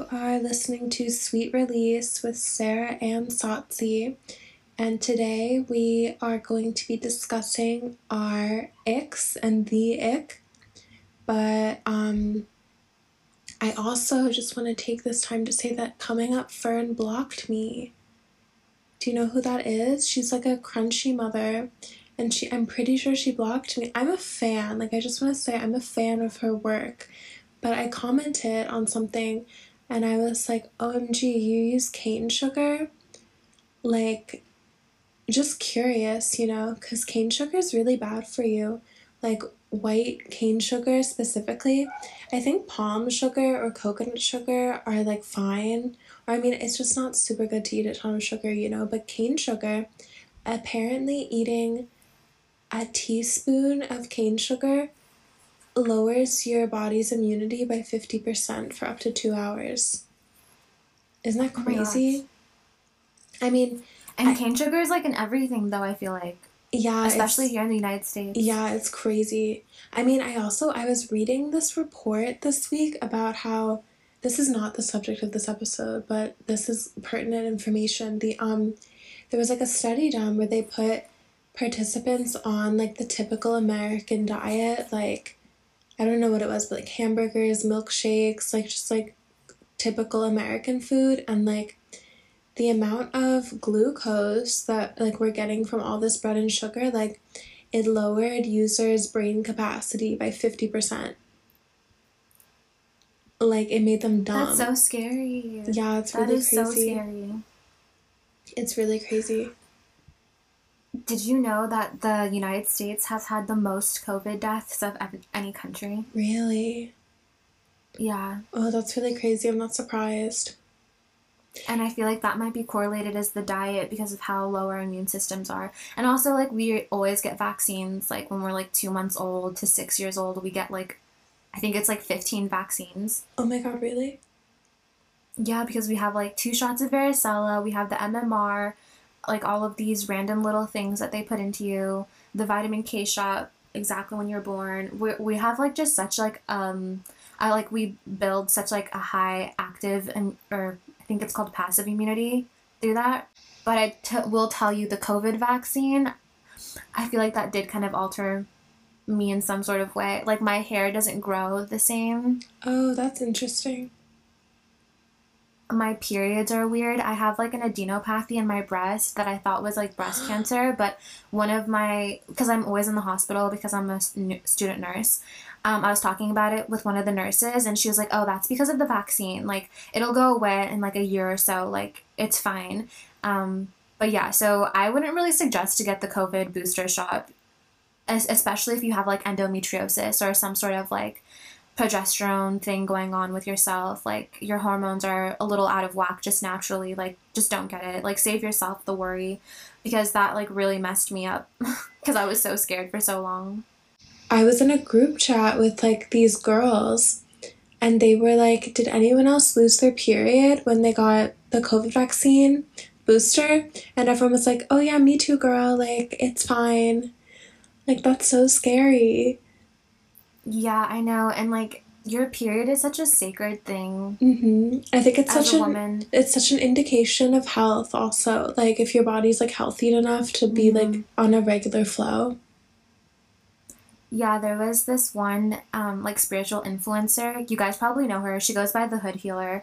You are listening to Sweet Release with Sarah and Satsi, and today we are going to be discussing our icks and the ick. But um, I also just want to take this time to say that coming up, Fern blocked me. Do you know who that is? She's like a crunchy mother, and she I'm pretty sure she blocked me. I'm a fan. Like I just want to say I'm a fan of her work. But I commented on something and I was like, OMG, you use cane sugar? Like, just curious, you know, because cane sugar is really bad for you. Like, white cane sugar specifically. I think palm sugar or coconut sugar are like fine. Or, I mean, it's just not super good to eat a ton of sugar, you know, but cane sugar, apparently, eating a teaspoon of cane sugar lowers your body's immunity by 50% for up to two hours. Isn't that Oh crazy? I mean, And I- cane sugar is like in everything, though. I feel like, yeah, especially here in the United States. Yeah, it's crazy. I mean, I also I was reading this report this week about how this is not the subject of this episode, but this is pertinent information. The um there was like a study done where they put participants on like the typical American diet, like I don't know what it was, but like hamburgers, milkshakes, like just like typical American food and like the amount of glucose that like we're getting from all this bread and sugar, like it lowered users' brain capacity by 50%. Like it made them dumb. That's so scary. yeah, it's That really is crazy. so scary. It's really crazy. Did you know that the United States has had the most COVID deaths of ev- any country? Really? Yeah. Oh, that's really crazy. I'm not surprised. And I feel like that might be correlated as the diet because of how low our immune systems are. And also, like, we always get vaccines. Like, when we're like two months old to six years old, we get like, I think it's like 15 vaccines. Oh my god, really? Yeah, because we have like two shots of varicella, we have the MMR, like all of these random little things that they put into you, the vitamin K shot exactly when you're born. We we have like just such like um I like we build such like a high active and or I think it's called passive immunity through that. But I t- will tell you the COVID vaccine, I feel like that did kind of alter me in some sort of way. Like my hair doesn't grow the same Oh, that's interesting. My periods are weird. I have like an adenopathy in my breast that I thought was like breast cancer, but one of my because I'm always in the hospital because I'm a student nurse. Um, I was talking about it with one of the nurses, and she was like, "Oh, that's because of the vaccine. Like, it'll go away in like a year or so. Like, it's fine." Um, but yeah, so I wouldn't really suggest to get the COVID booster shot, especially if you have like endometriosis or some sort of like progesterone thing going on with yourself like your hormones are a little out of whack just naturally like just don't get it like save yourself the worry because that like really messed me up because i was so scared for so long I was in a group chat with like these girls, and they were like, Did anyone else lose their period when they got the COVID vaccine booster? And everyone was like, Oh, yeah, me too, girl. Like, it's fine. Like, that's so scary. Yeah i know and like your period is such a sacred thing hmm I think it's such a an woman it's such an indication of health also like if your body's like healthy enough to be like Mhm. on a regular flow Yeah, there was this one um, like spiritual influencer. You guys probably know her. She goes by the Hood Healer.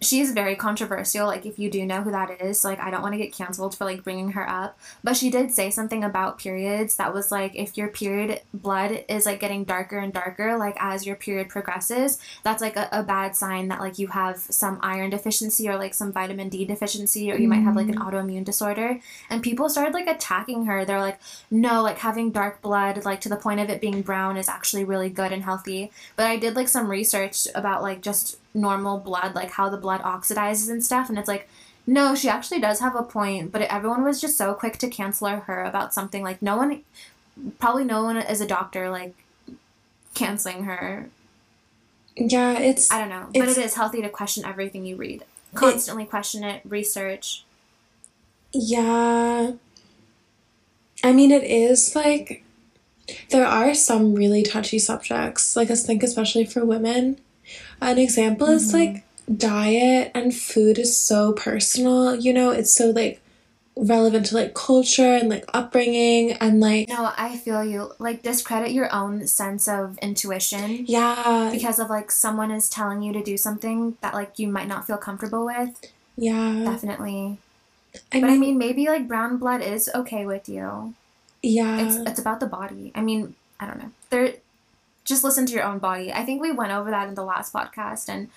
She's very controversial. Like if you do know who that is, like I don't want to get canceled for like bringing her up, but she did say something about periods that was like if your period blood is like getting darker and darker, like as your period progresses, that's like a, a bad sign that like you have some iron deficiency or like some vitamin D deficiency or you might have like an mm-hmm. autoimmune disorder. And people started like attacking her. They're like, no, like having dark blood, like to the point of it being brown, is actually really good and healthy. But I did like some research about like just normal blood, like how the blood oxidizes and stuff, and it's like, no, she actually does have a point. But everyone was just so quick to cancel her about something. Like no one, probably no one is a doctor, like canceling her. yeah it's I don't know, but it is healthy to question everything you read. Constantly question it, research. yeah i mean it is like there are some really touchy subjects like i think especially for women an example is Mhm. like diet and food is so personal, you know, it's so like relevant to like culture and like upbringing and like No, I feel you. Like discredit your own sense of intuition yeah because of like someone is telling you to do something that like you might not feel comfortable with. yeah Definitely. I but mean, I mean maybe like brown blood is okay with you. yeah It's it's about the body. I mean, I don't know. There just listen to your own body. I think we went over that in the last podcast and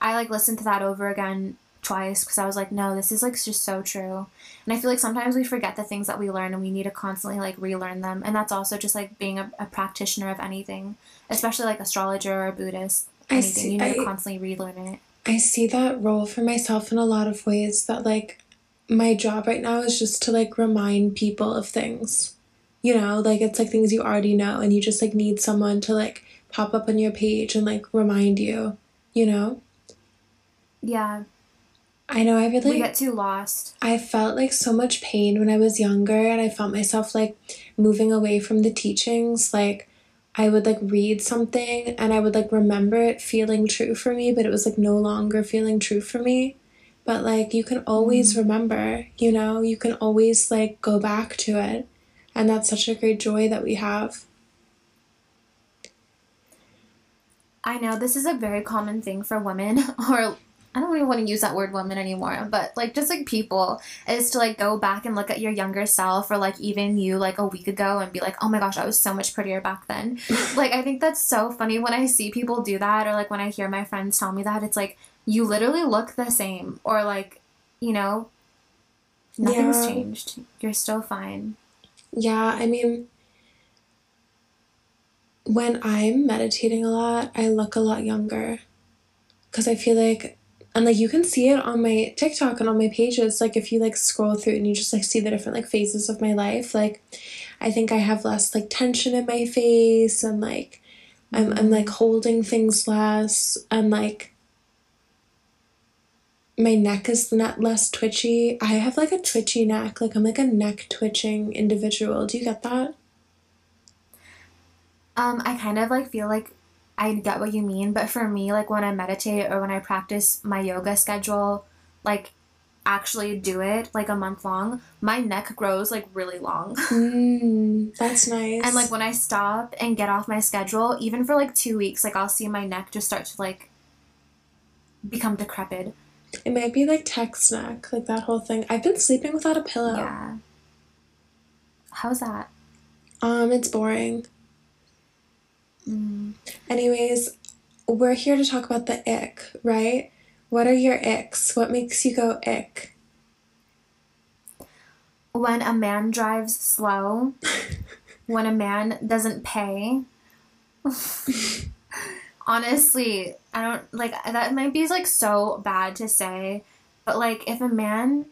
I like listened to that over again twice because I was like, no, this is like just so true. And I feel like sometimes we forget the things that we learn and we need to constantly like relearn them. And that's also just like being a, a practitioner of anything, especially like astrologer or a Buddhist. I Anything. see- you need to constantly relearn it. I see that role for myself in a lot of ways that like my job right now is just to like remind people of things. You know, like it's like things you already know and you just like need someone to like pop up on your page and like remind you, you know? Yeah, I know I really we get too lost. I felt like so much pain when I was younger and I felt myself like moving away from the teachings. Like I would like read something and I would like remember it feeling true for me, but it was like no longer feeling true for me. But like you can always mm. remember, you know, you can always like go back to it. And that's such a great joy that we have. I know this is a very common thing for women, or I don't even want to use that word woman anymore, but like just like people is to like go back and look at your younger self or like even you like a week ago and be like, oh my gosh, I was so much prettier back then. like, I think that's so funny when I see people do that or like when I hear my friends tell me that. It's like, you literally look the same, or like, you know, nothing's Yeah. changed. You're still fine. Yeah, I mean, when I'm meditating a lot, I look a lot younger. Because I feel like, and like you can see it on my TikTok and on my pages. Like if you like scroll through and you just like see the different like phases of my life, like I think I have less like tension in my face and like I'm, I'm mm-hmm. like holding things less and like my neck is not less twitchy. I have like a twitchy neck. Like I'm like a neck twitching individual. Do you get that? Um, I kind of like feel like I get what you mean, but for me, like when I meditate or when I practice my yoga schedule, like actually do it like a month long, my neck grows like really long. Mm, that's nice. And like when I stop and get off my schedule, even for like two weeks, like I'll see my neck just start to like become decrepit. It might be like text neck, like that whole thing. I've been sleeping without a pillow. Yeah. How's that? Um, it's boring. Mm. Anyways, we're here to talk about the ick, right? What are your icks? What makes you go ick? When a man drives slow, when a man doesn't pay. Honestly, I don't like that might be like so bad to say, but like if a man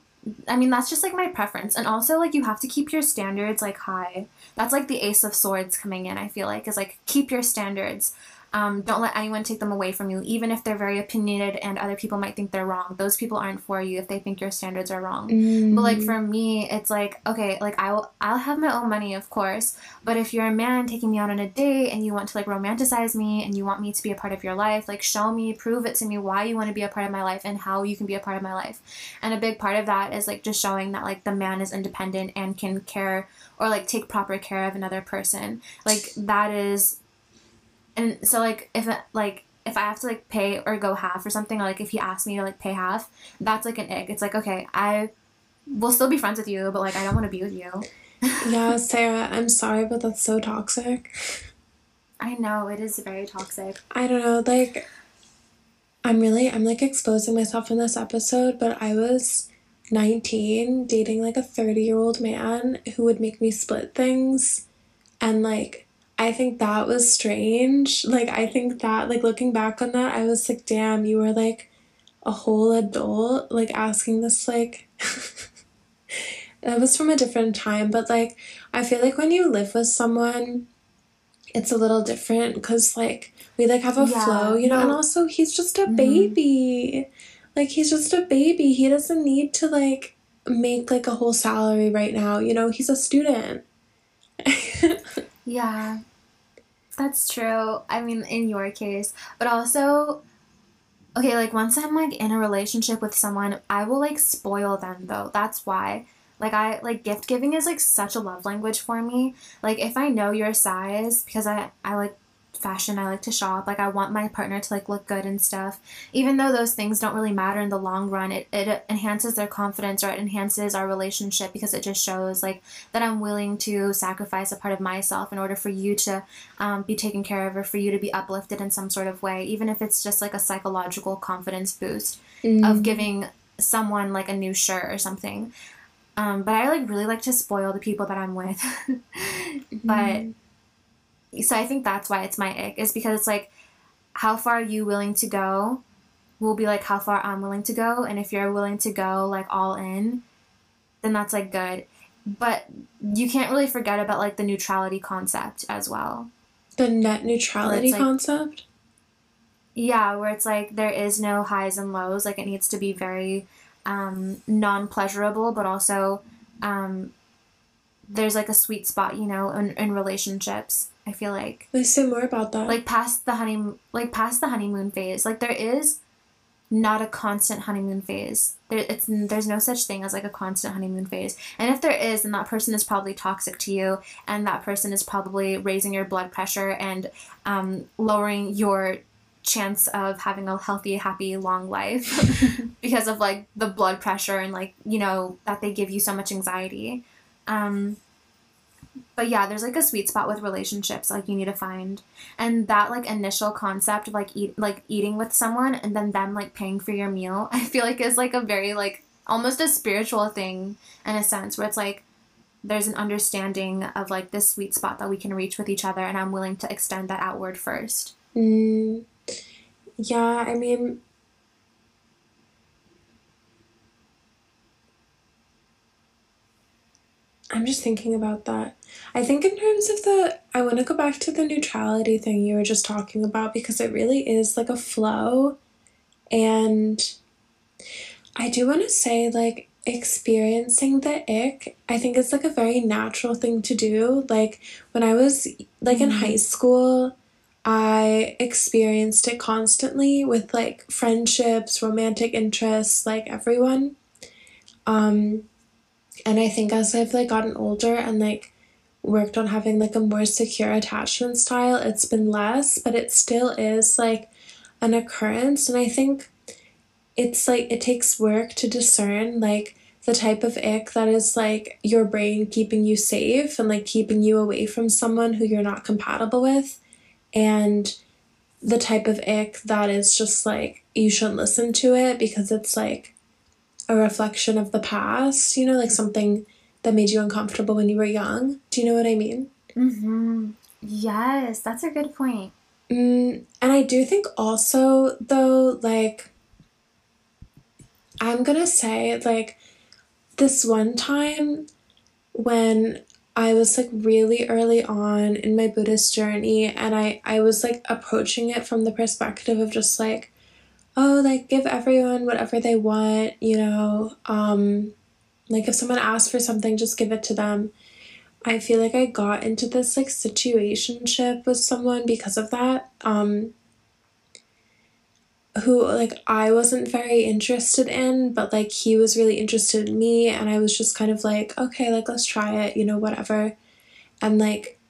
I mean that's just like my preference. And also like you have to keep your standards like high. That's like the ace of swords coming in, I feel like, is like keep your standards. Um, don't let anyone take them away from you, even if they're very opinionated and other people might think they're wrong. Those people aren't for you if they think your standards are wrong. Mm. But like for me, it's like okay, like I'll I'll have my own money, of course. But if you're a man taking me out on a date and you want to like romanticize me and you want me to be a part of your life, like show me, prove it to me why you want to be a part of my life and how you can be a part of my life. And a big part of that is like just showing that like the man is independent and can care or like take proper care of another person. Like that is and so like if it, like if I have to like pay or go half or something, or like if he asks me to like pay half, that's like an ick. It's like okay, I will still be friends with you, but like I don't want to be with you. yeah, Sarah, I'm sorry, but that's so toxic. I know it is very toxic. I don't know, like I'm really I'm like exposing myself in this episode, but I was 19 dating like a 30-year-old man who would make me split things and like I think that was strange. Like I think that like looking back on that, I was like, damn, you were like a whole adult like asking this like that was from a different time, but like I feel like when you live with someone it's a little different because like we like have a Yeah, flow, you know, and also he's just a Mhm. baby. Like he's just a baby. He doesn't need to like make like a whole salary right now, you know, he's a student. Yeah, that's true. I mean, in your case, but also, okay, like once I'm like in a relationship with someone, I will like spoil them though. That's why. Like I like gift giving is like such a love language for me. Like if I know your size because I I like fashion, I like to shop, like I want my partner to like look good and stuff. Even though those things don't really matter in the long run, it, it enhances their confidence or it enhances our relationship because it just shows like that I'm willing to sacrifice a part of myself in order for you to um, be taken care of or for you to be uplifted in some sort of way, even if it's just like a psychological confidence boost mm. of giving someone like a new shirt or something. Um, but I like really like to spoil the people that I'm with. but mm so I think that's why it's my ick is because it's like how far are you willing to go will be like how far I'm willing to go and if you're willing to go like all in then that's like good. But you can't really forget about like the neutrality concept as well. The net neutrality like, concept? Yeah where it's like there is no highs and lows like it needs to be very um, non-pleasurable but also um, there's like a sweet spot you know in, in relationships I feel like. Let's say more about that. Like past the honey, like past the honeymoon phase. Like there is not a constant honeymoon phase. There, it's there's no such thing as like a constant honeymoon phase. And if there is, then that person is probably toxic to you, and that person is probably raising your blood pressure and um, lowering your chance of having a healthy, happy, long life because of like the blood pressure and like you know that they give you so much anxiety. Um, but yeah, there's like a sweet spot with relationships like you need to find. And that like initial concept of like eat like eating with someone and then them like paying for your meal, I feel like is like a very like almost a spiritual thing in a sense where it's like there's an understanding of like this sweet spot that we can reach with each other and I'm willing to extend that outward first. Mm, yeah, I mean I'm just thinking about that. I think in terms of the, I want to go back to the neutrality thing you were just talking about because it really is like a flow. And I do want to say, like, experiencing the ick, I think it's like a very natural thing to do. Like, when I was like in high mm-hmm. school, I experienced it constantly with like friendships, romantic interests, like everyone. Um, and I think as I've like gotten older and like worked on having like a more secure attachment style, it's been less, but it still is like an occurrence. And I think it's like it takes work to discern like the type of ick that is like your brain keeping you safe and like keeping you away from someone who you're not compatible with and the type of ick that is just like you shouldn't listen to it because it's like a reflection of the past, you know, like something that made you uncomfortable when you were young. Do you know what I mean? Mm-hmm. Yes, that's a good point. Mm, and I do think also, though, like, I'm gonna say, like, this one time when I was like really early on in my Buddhist journey and I I was like approaching it from the perspective of just like oh, like give everyone whatever they want, you know, um, like if someone asks for something, just give it to them. I feel like I got into this like situationship with someone because of that. Um, who like I wasn't very interested in, but like he was really interested in me and I was just kind of like, okay, like let's try it, you know, whatever. And like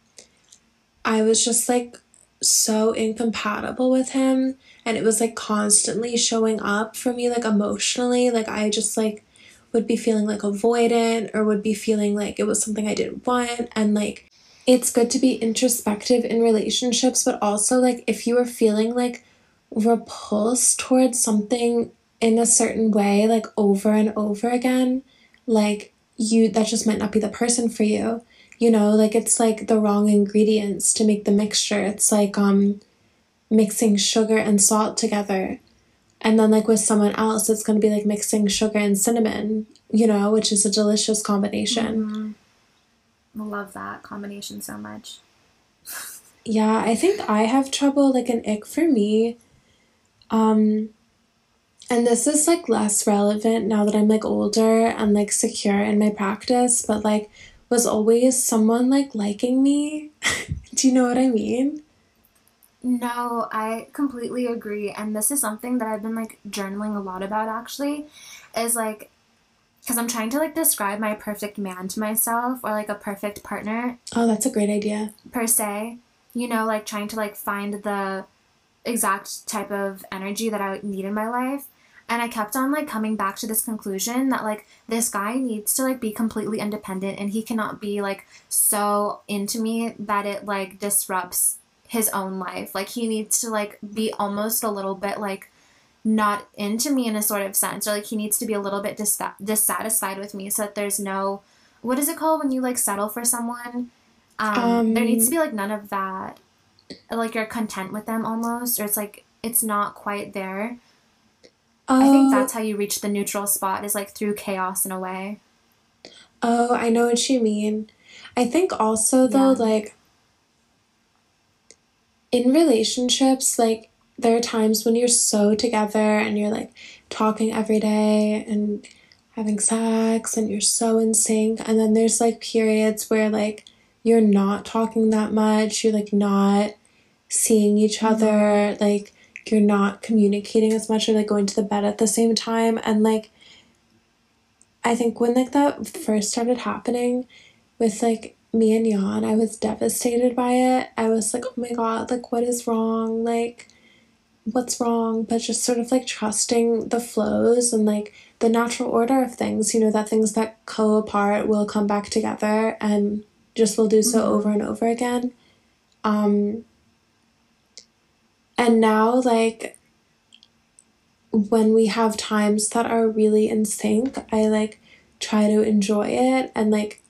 I was just like so incompatible with him and it was like constantly showing up for me like emotionally like i just like would be feeling like avoidant or would be feeling like it was something i didn't want. And like it's good to be introspective in relationships but also like if you are feeling like repulsed towards something in a certain way like over and over again like you that just might not be the person for you. You know like it's like the wrong ingredients to make the mixture. It's like um mixing sugar and salt together and then like with someone else it's going to be like mixing sugar and cinnamon you know which is a delicious combination mm-hmm. love that combination so much yeah i think i have trouble like an ick for me um and this is like less relevant now that i'm like older and like secure in my practice but like was always someone like liking me. Do you know what I mean? No, I completely agree. And this is something that I've been like journaling a lot about actually is like because I'm trying to like describe my perfect man to myself or like a perfect partner Oh, that's a great idea. per se. You know, like trying to like find the exact type of energy that I need in my life. And I kept on like coming back to this conclusion that like this guy needs to like be completely independent and he cannot be like so into me that it like disrupts his own life. Like he needs to like be almost a little bit like not into me in a sort of sense or like he needs to be a little bit dis- dissatisfied with me so that there's no what is it called when you like settle for someone um, Um, there needs to be like none of that like you're content with them almost or it's like it's not quite there Oh, i think that's how you reach the neutral spot is like through chaos in a way oh, I know what you mean. I think also though, Yeah. like in relationships, like there are times when you're so together and you're like talking every day and having sex and you're so in sync, and then there's like periods where like you're not talking that much, you're like not seeing each mm-hmm. other, like you're not communicating as much or like going to the bed at the same time and like I think when like that first started happening with like me and Jan, I was devastated by it. I was like, oh my god, like what is wrong? Like what's wrong? But just sort of like trusting the flows and like the natural order of things, you know, that things that go apart will come back together and just will do so Mhm. over and over again. Um and now like when we have times that are really in sync, I like try to enjoy it and like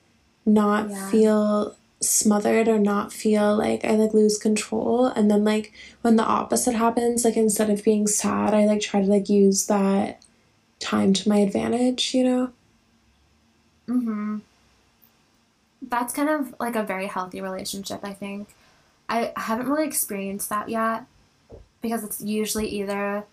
not Yeah. feel smothered or not feel like I like lose control. And then like when the opposite happens, like instead of being sad, I like try to like use that time to my advantage, you know? mm-hmm that's kind of like a very healthy relationship i think i haven't really experienced that yet because it's usually either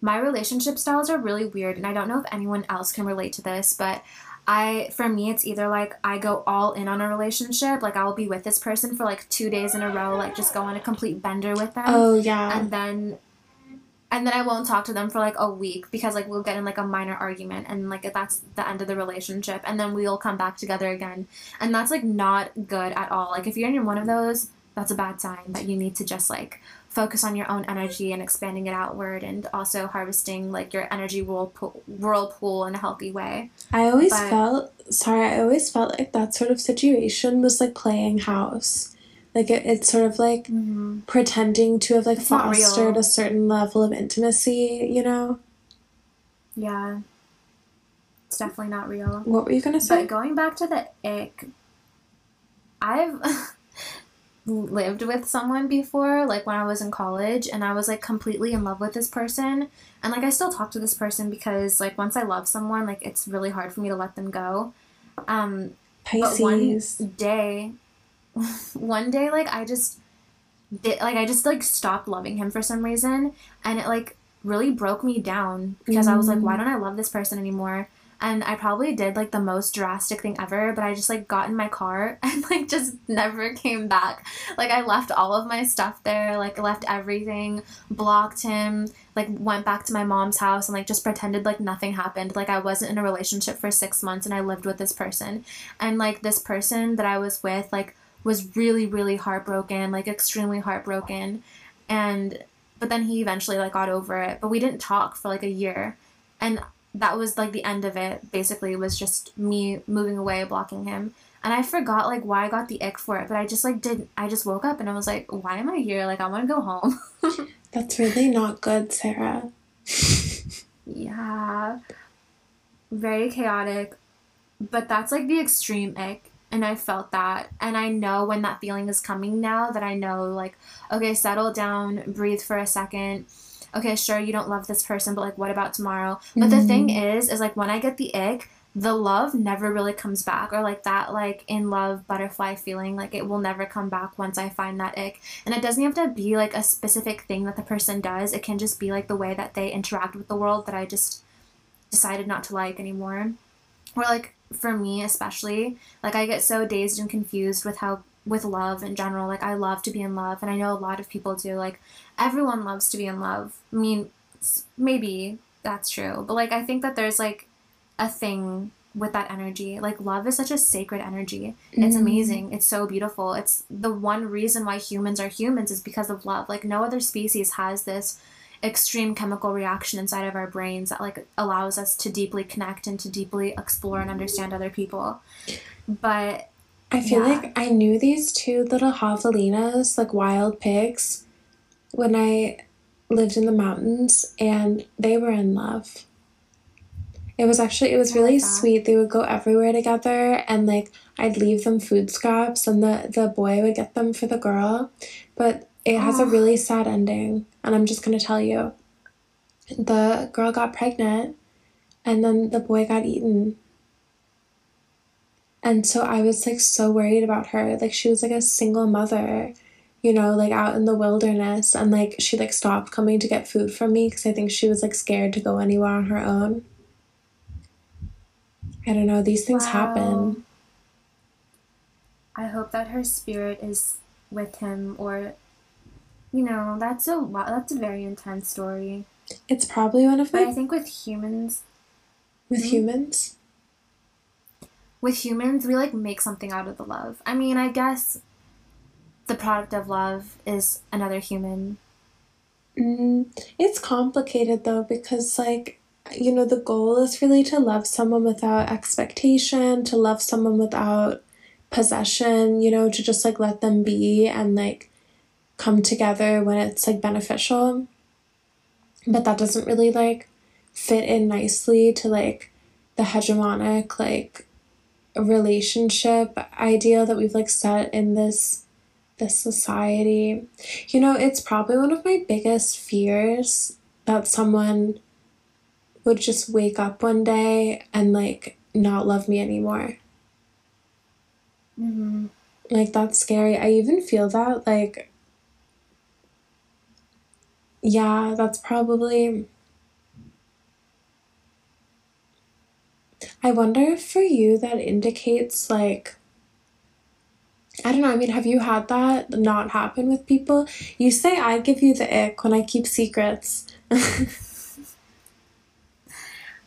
my relationship styles are really weird and i don't know if anyone else can relate to this but i for me it's either like i go all in on a relationship like i'll be with this person for like two days in a row like just go on a complete bender with them. Oh yeah. and then and then I won't talk to them for like a week because like we'll get in like a minor argument and like that's the end of the relationship. And then we'll come back together again. And that's like not good at all. Like if you're in one of those that's a bad sign that you need to just like focus on your own energy and expanding it outward and also harvesting like your energy whirlpool, whirlpool in a healthy way I always but- felt sorry, I always felt like that sort of situation was like playing house. Like it, it's sort of like mm-hmm. pretending to have like It's fostered a certain level of intimacy, you know? yeah it's definitely not real What were you gonna say? But going back to the ick, I've lived with someone before, like when I was in college, and I was like completely in love with this person. And like I still talk to this person because like once I love someone, like it's really hard for me to let them go. Um, but one day, one day, like I just did, like I just like stopped loving him for some reason, and it like really broke me down because I was like, why don't I love this person anymore? And I probably did like the most drastic thing ever, but I just like got in my car and like just never came back. Like I left all of my stuff there, like left everything, blocked him, like went back to my mom's house and like just pretended like nothing happened. Like I wasn't in a relationship for 6 months and I lived with this person. And like this person that I was with like was really really heartbroken, like extremely heartbroken. And but then he eventually like got over it, but we didn't talk for like a year. And that was like the end of it basically was just me moving away blocking him. And i forgot like why i got the ick for it but i just like did i just woke up and i was like why am i here? Like i want to go home. That's really not good, Sarah. yeah. Very chaotic but that's like the extreme ick and i felt that. And i know when that feeling is coming now that i know like okay settle down breathe for a second okay sure you don't love this person but like what about tomorrow? But the thing mm-hmm. is is like when i get the ick the love never really comes back or like that like in love butterfly feeling like it will never come back once i find that ick. And it doesn't have to be like a specific thing that the person does. It can just be like the way that they interact with the world that i just decided not to like anymore. Or like for me especially like i get so dazed and confused with how with love in general. Like I love to be in love, and I know a lot of people do. Like everyone loves to be in love. I mean, maybe that's true, but like I think that there's like a thing with that energy. Like love is such a sacred energy. It's Mm. amazing. It's so beautiful. It's the one reason why humans are humans is because of love. Like no other species has this extreme chemical reaction inside of our brains that like allows us to deeply connect and to deeply explore and understand other people. But I feel Yeah. like I knew these two little javelinas, like wild pigs, when I lived in the mountains, and they were in love. It was actually it was really like sweet. They would go everywhere together, and like I'd leave them food scraps, and the the boy would get them for the girl. But it has a really ah. sad ending, and I'm just gonna tell you. The girl got pregnant, and then the boy got eaten. And so I was like so worried about her. Like she was like a single mother, you know, like out in the wilderness and like she like stopped coming to get food from me because I think she was like scared to go anywhere on her own. I don't know, these things Wow. happen. I hope that her spirit is with him or you know, that's a lot that's a very intense story. It's probably one of But I think with humans with Mhm. humans. With humans we like make something out of the love. I mean, I guess the product of love is another human. Mm, it's complicated though because like you know the goal is really to love someone without expectation, to love someone without possession, you know, to just like let them be and like come together when it's like beneficial. But that doesn't really like fit in nicely to like the hegemonic like relationship ideal that we've like set in this this society. You know, it's probably one of my biggest fears that someone would just wake up one day and like not love me anymore. Mm-hmm. Like that's scary. I even feel that like yeah, that's probably I wonder if for you that indicates like I don't know, I mean, have you had that not happen with people? You say I give you the ick when I keep secrets.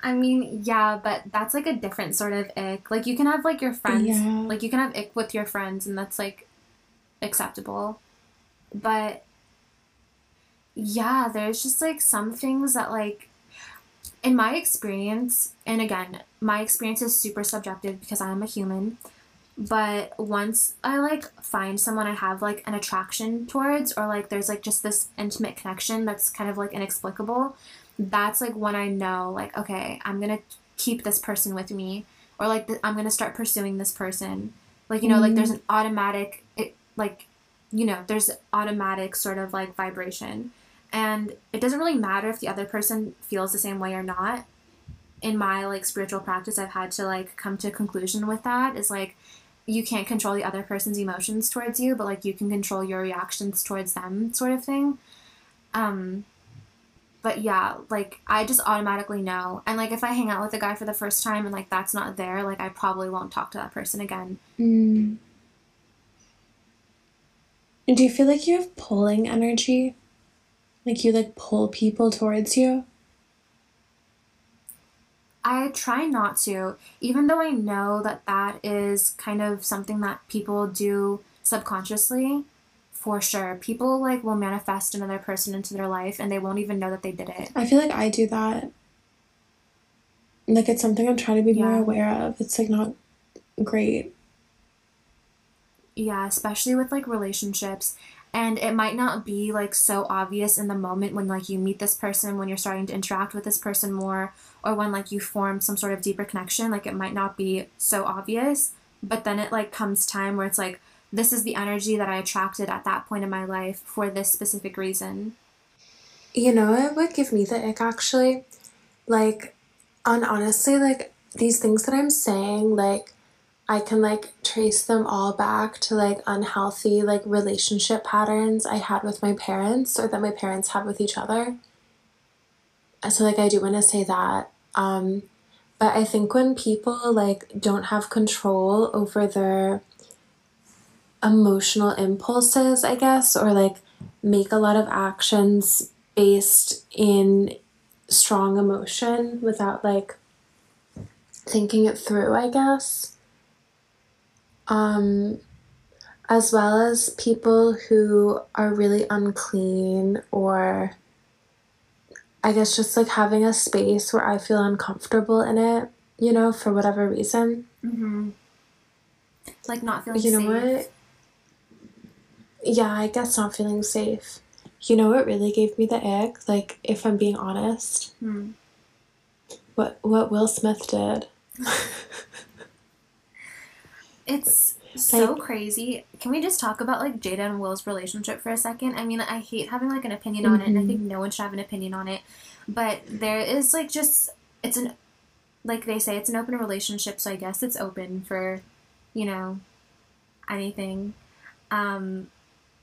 I mean, yeah, but that's like a different sort of ick. Like you can have like your friends, Yeah. like you can have ick with your friends, and that's like acceptable. But yeah, there's just like some things that like in my experience, and again, my experience is super subjective because I am a human. But once I like find someone I have like an attraction towards, or like there's like just this intimate connection that's kind of like inexplicable, that's like when I know, like, okay, I'm gonna keep this person with me, or like th- I'm gonna start pursuing this person. Like, you know, like there's mm-hmm. an automatic, it, like, you know, there's automatic sort of like vibration. And it doesn't really matter if the other person feels the same way or not. In my like spiritual practice, I've had to like come to a conclusion with that is like, you can't control the other person's emotions towards you, but like you can control your reactions towards them, sort of thing. Um, but yeah, like I just automatically know. And like if I hang out with a guy for the first time and like that's not there, like I probably won't talk to that person again. Mm. Do you feel like you have pulling energy? Like you like pull people towards you? I try not to, even though I know that that is kind of something that people do subconsciously. For sure, people like will manifest another person into their life and they won't even know that they did it. I feel like I do that. Like it's something I'm trying to be more aware of. It's like not great. Yeah, especially with like relationships. And it might not be like so obvious in the moment when like you meet this person, when you're starting to interact with this person more, or when like you form some sort of deeper connection. Like it might not be so obvious, but then it like comes time where it's like, this is the energy that I attracted at that point in my life for this specific reason. You know, it would give me the ick actually. Like, on honestly, like these things that I'm saying, like I can like trace them all back to like unhealthy like relationship patterns I had with my parents or that my parents had with each other. So like I do want to say that. Um but I think when people like don't have control over their emotional impulses, I guess, or like make a lot of actions based in strong emotion without like thinking it through, I guess. Um, as well as people who are really unclean or I guess just like having a space where I feel uncomfortable in it, you know, for whatever reason. Mm-hmm. Like not feeling safe. You know safe. what? Yeah, I guess not feeling safe. You know what really gave me the ick? Like, if I'm being honest, Hmm. what what Will Smith did. It's so Like- crazy. Can we just talk about like Jada and Will's relationship for a second? I mean, I hate having like an opinion on it, and I think no one should have an opinion on it. But there is like just it's an like they say it's an open relationship, so I guess it's open for you know anything. Um,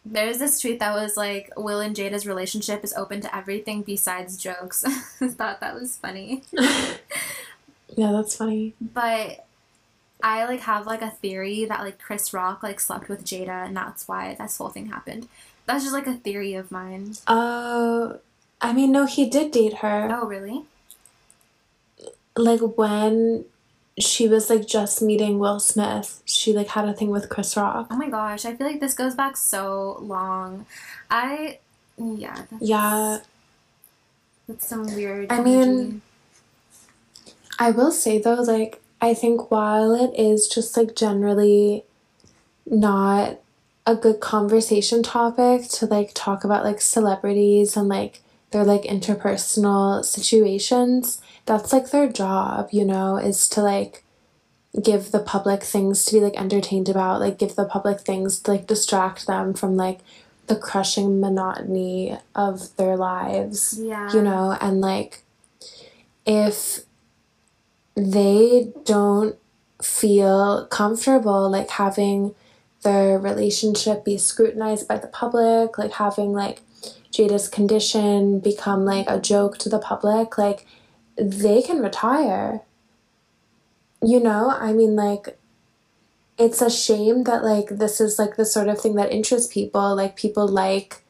there's this tweet that was like Will and Jada's relationship is open to everything besides jokes. I thought that was funny. yeah, that's funny. But I like have like a theory that like Chris Rock like slept with Jada and that's why this whole thing happened. That's just like a theory of mine. Uh, I mean, no, he did date her. Oh really? Like when she was like just meeting Will Smith, she like had a thing with Chris Rock. Oh my gosh, I feel like this goes back so long. I yeah. That's, Yeah, That's some weird. I mean. I will say though, like, I think while it is just like generally not a good conversation topic to like talk about like celebrities and like their like interpersonal situations, that's like their job, you know, is to like give the public things to be like entertained about, like give the public things to like distract them from like the crushing monotony of their lives yeah. you know, and like if they don't feel comfortable like having their relationship be scrutinized by the public, like having like Jada's condition become like a joke to the public, like they can retire. You know, I mean like it's a shame that like this is like the sort of thing that interests people, like people like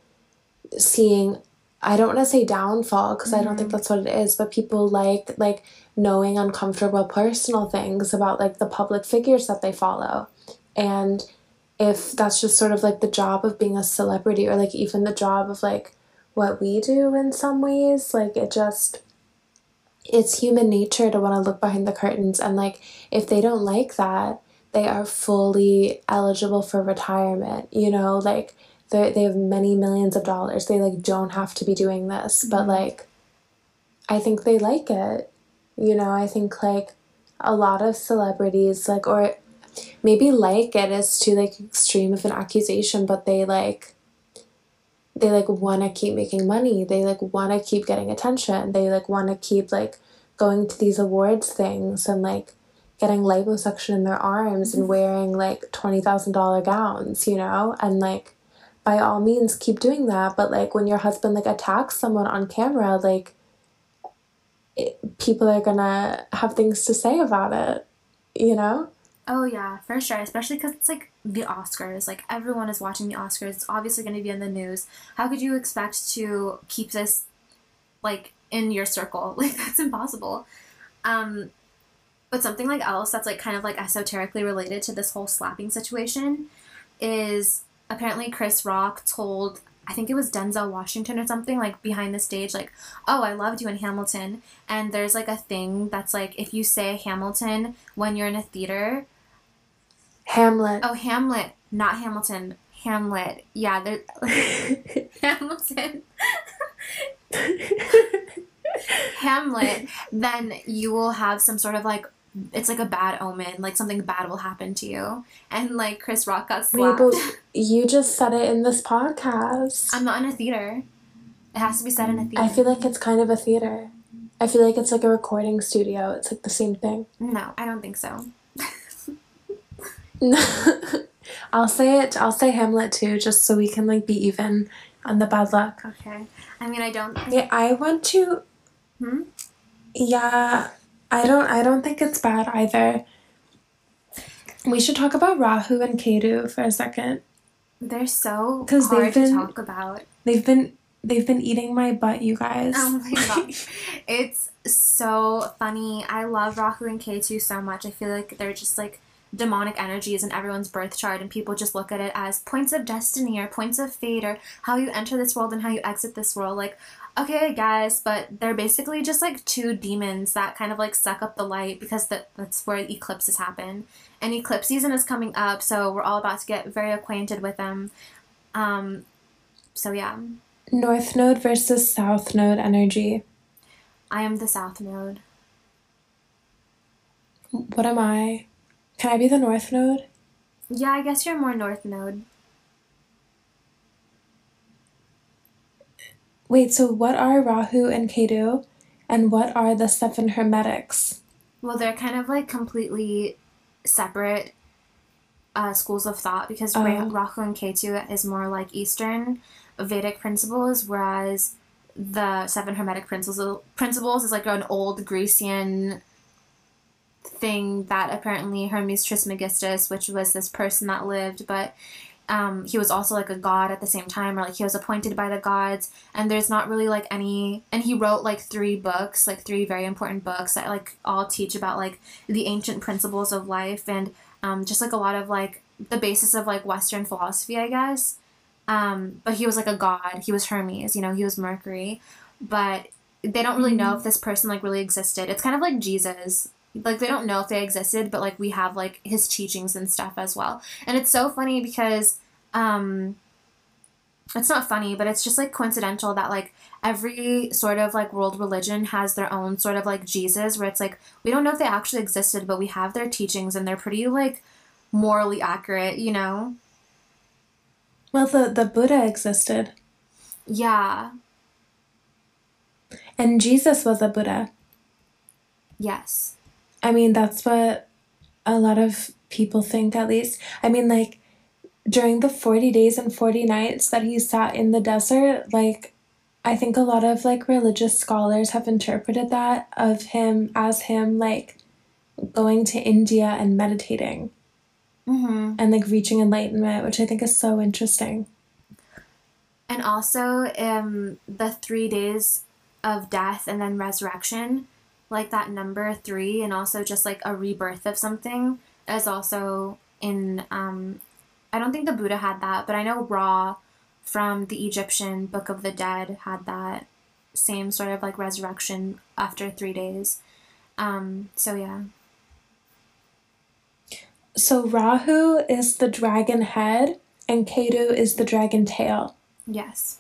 seeing I don't want to say downfall because I don't think mm-hmm. that's what it is, but people like like knowing uncomfortable personal things about like the public figures that they follow. And if that's just sort of like the job of being a celebrity or like even the job of like what we do in some ways, like it just it's human nature to want to look behind the curtains and like if they don't like that, they are fully eligible for retirement, you know, like they they have many millions of dollars. They like don't have to be doing this, but Mhm. like I think they like it. You know, I think like a lot of celebrities like or maybe like it is too like extreme of an accusation, but they like they like want to keep making money. They like want to keep getting attention. They like want to keep like going to these awards things and like getting liposuction in their arms and mm-hmm. wearing like $20,000 gowns, you know? And like by all means keep doing that, but like when your husband like attacks someone on camera, like people are to have things to say about it, you know? Oh yeah, for sure. Especially because it's like the Oscars. Like everyone is watching the Oscars. It's obviously going to be in the news. How could you expect to keep this like in your circle? Like that's impossible. Um, but something like else that's like kind of like esoterically related to this whole slapping situation is apparently Chris Rock told I think it was Denzel Washington or something like behind the stage like oh I loved you in Hamilton and there's like a thing that's like if you say Hamilton when you're in a theater Hamlet. Oh, Hamlet, not Hamilton. Hamlet. Yeah, there. Hamilton. Hamlet. Then you will have some sort of like. It's like a bad omen. Like something bad will happen to you. And like Chris Rock got Wait, slapped. but you just said it in this podcast. I'm not in a theater. It has to be said in a theater. I feel like it's kind of a theater. I feel like it's like a recording studio. It's like the same thing. no, I don't think so. I'll say it. I'll say Hamlet too, just so we can like be even on the bad luck. Okay. I mean, I don't. Think, Yeah, I want to. Hmm? Yeah, I don't. I don't think it's bad either. We should talk about Rahu and Ketu for a second. They're so hard they've been- to talk about. They've been they've been eating my butt, you guys. Oh my gosh. it's so funny. I love Rahu and Ketu so much. I feel like they're just like demonic energies in everyone's birth chart and people just look at it as points of destiny or points of fate or how you enter this world and how you exit this world. Like, okay, I guess, but they're basically just like two demons that kind of like suck up the light because that that's where eclipses happen. And eclipse season is coming up, so we're all about to get very acquainted with them. Um so yeah, North node versus south node energy. I am the south node. What am I? Can I be the north node? Yeah, I guess you're more north node. Wait, so what are Rahu and Ketu? And what are the seven hermetics? Well, they're kind of like completely separate uh, schools of thought because Oh. Rahu and Ketu is more like Eastern Vedic principles, whereas the seven Hermetic principles principles is like an old Grecian thing that apparently Hermes Trismegistus, which was this person that lived, but um, he was also like a god at the same time, or like he was appointed by the gods. And there's not really like any, and he wrote like three books, like three very important books that like all teach about like the ancient principles of life and um, just like a lot of like the basis of like Western philosophy, I guess. Um, but he was like a god. He was Hermes, you know, he was Mercury. But they don't really know if this person like really existed. It's kind of like Jesus. Like they don't know if they existed, but like we have like his teachings and stuff as well. And it's so funny because um it's not funny, but it's just like coincidental that like every sort of like world religion has their own sort of like Jesus where it's like we don't know if they actually existed, but we have their teachings and they're pretty like morally accurate, you know? Well, the, the Buddha existed, Yeah. and Jesus was a Buddha. Yes. I mean, that's what a lot of people think, at least. I mean, like, during the 40 days and 40 nights that he sat in the desert, like, I think a lot of, like, religious scholars have interpreted that of him as him, like, going to India and meditating Mm-hmm. and, like, reaching enlightenment, which I think is so interesting. And also, um, the three days of death and then resurrection, like that number three, and also just like a rebirth of something, is also in. Um, I don't think the Buddha had that, but I know Ra from the Egyptian Book of the Dead had that same sort of like resurrection after three days. Um, so yeah. So, Rahu is the dragon head, and Ketu is the dragon tail. Yes.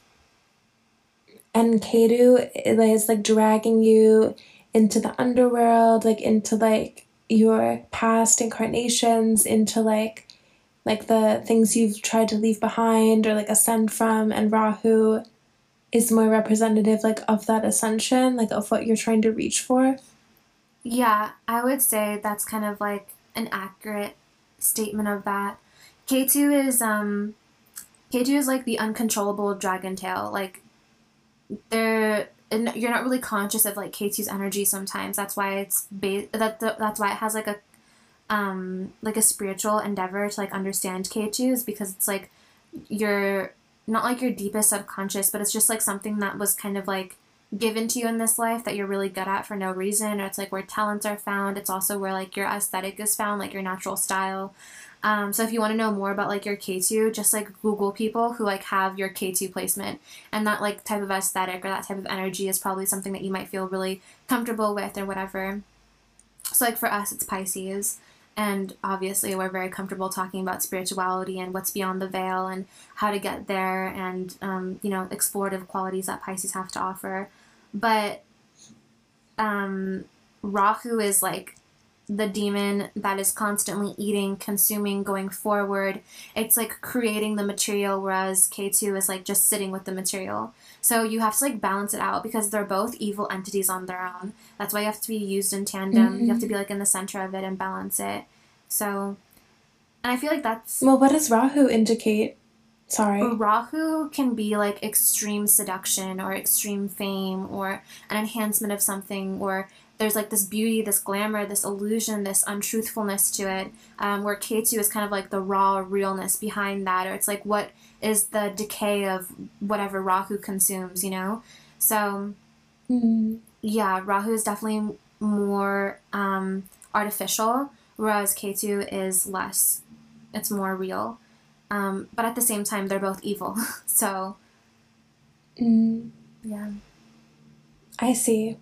and Ketu is like dragging you into the underworld, like into like your past incarnations, into like like the things you've tried to leave behind or like ascend from, and Rahu is more representative like of that ascension, like of what you're trying to reach for. Yeah, I would say that's kind of like an accurate statement of that. Ketu is um Ketu is like the uncontrollable dragon tail. Like they're and you're not really conscious of like Ketu's energy sometimes. That's why it's ba- that that's why it has like a um like a spiritual endeavor to like understand Ketu is because it's like your not like your deepest subconscious, but it's just like something that was kind of like given to you in this life that you're really good at for no reason or it's like where talents are found. It's also where like your aesthetic is found like your natural style. Um, so if you want to know more about like your ketu just like google people who like have your ketu placement. And that like type of aesthetic or that type of energy is probably something that you might feel really comfortable with or whatever. So like for us it's pisces and obviously we're very comfortable talking about spirituality and what's beyond the veil and how to get there and um, you know explorative qualities that pisces have to offer but um, Rahu is like the demon that is constantly eating, consuming, going forward. It's like creating the material, whereas Ketu is like just sitting with the material. So you have to like balance it out because they're both evil entities on their own. That's why you have to be used in tandem. You have to be like in the center of it and balance it. So, and I feel like that's Well, what does Rahu indicate? Sorry. Rahu can be like extreme seduction or extreme fame or an enhancement of something or there's like this beauty, this glamour, this illusion, this untruthfulness to it. Um, where Ketu is kind of like the raw realness behind that, or it's like what is the decay of whatever Rahu consumes, you know? So, Mm. yeah, Rahu is definitely more um, artificial, whereas Ketu is less. It's more real. Um, but at the same time, they're both evil. so, Mm. yeah. I see.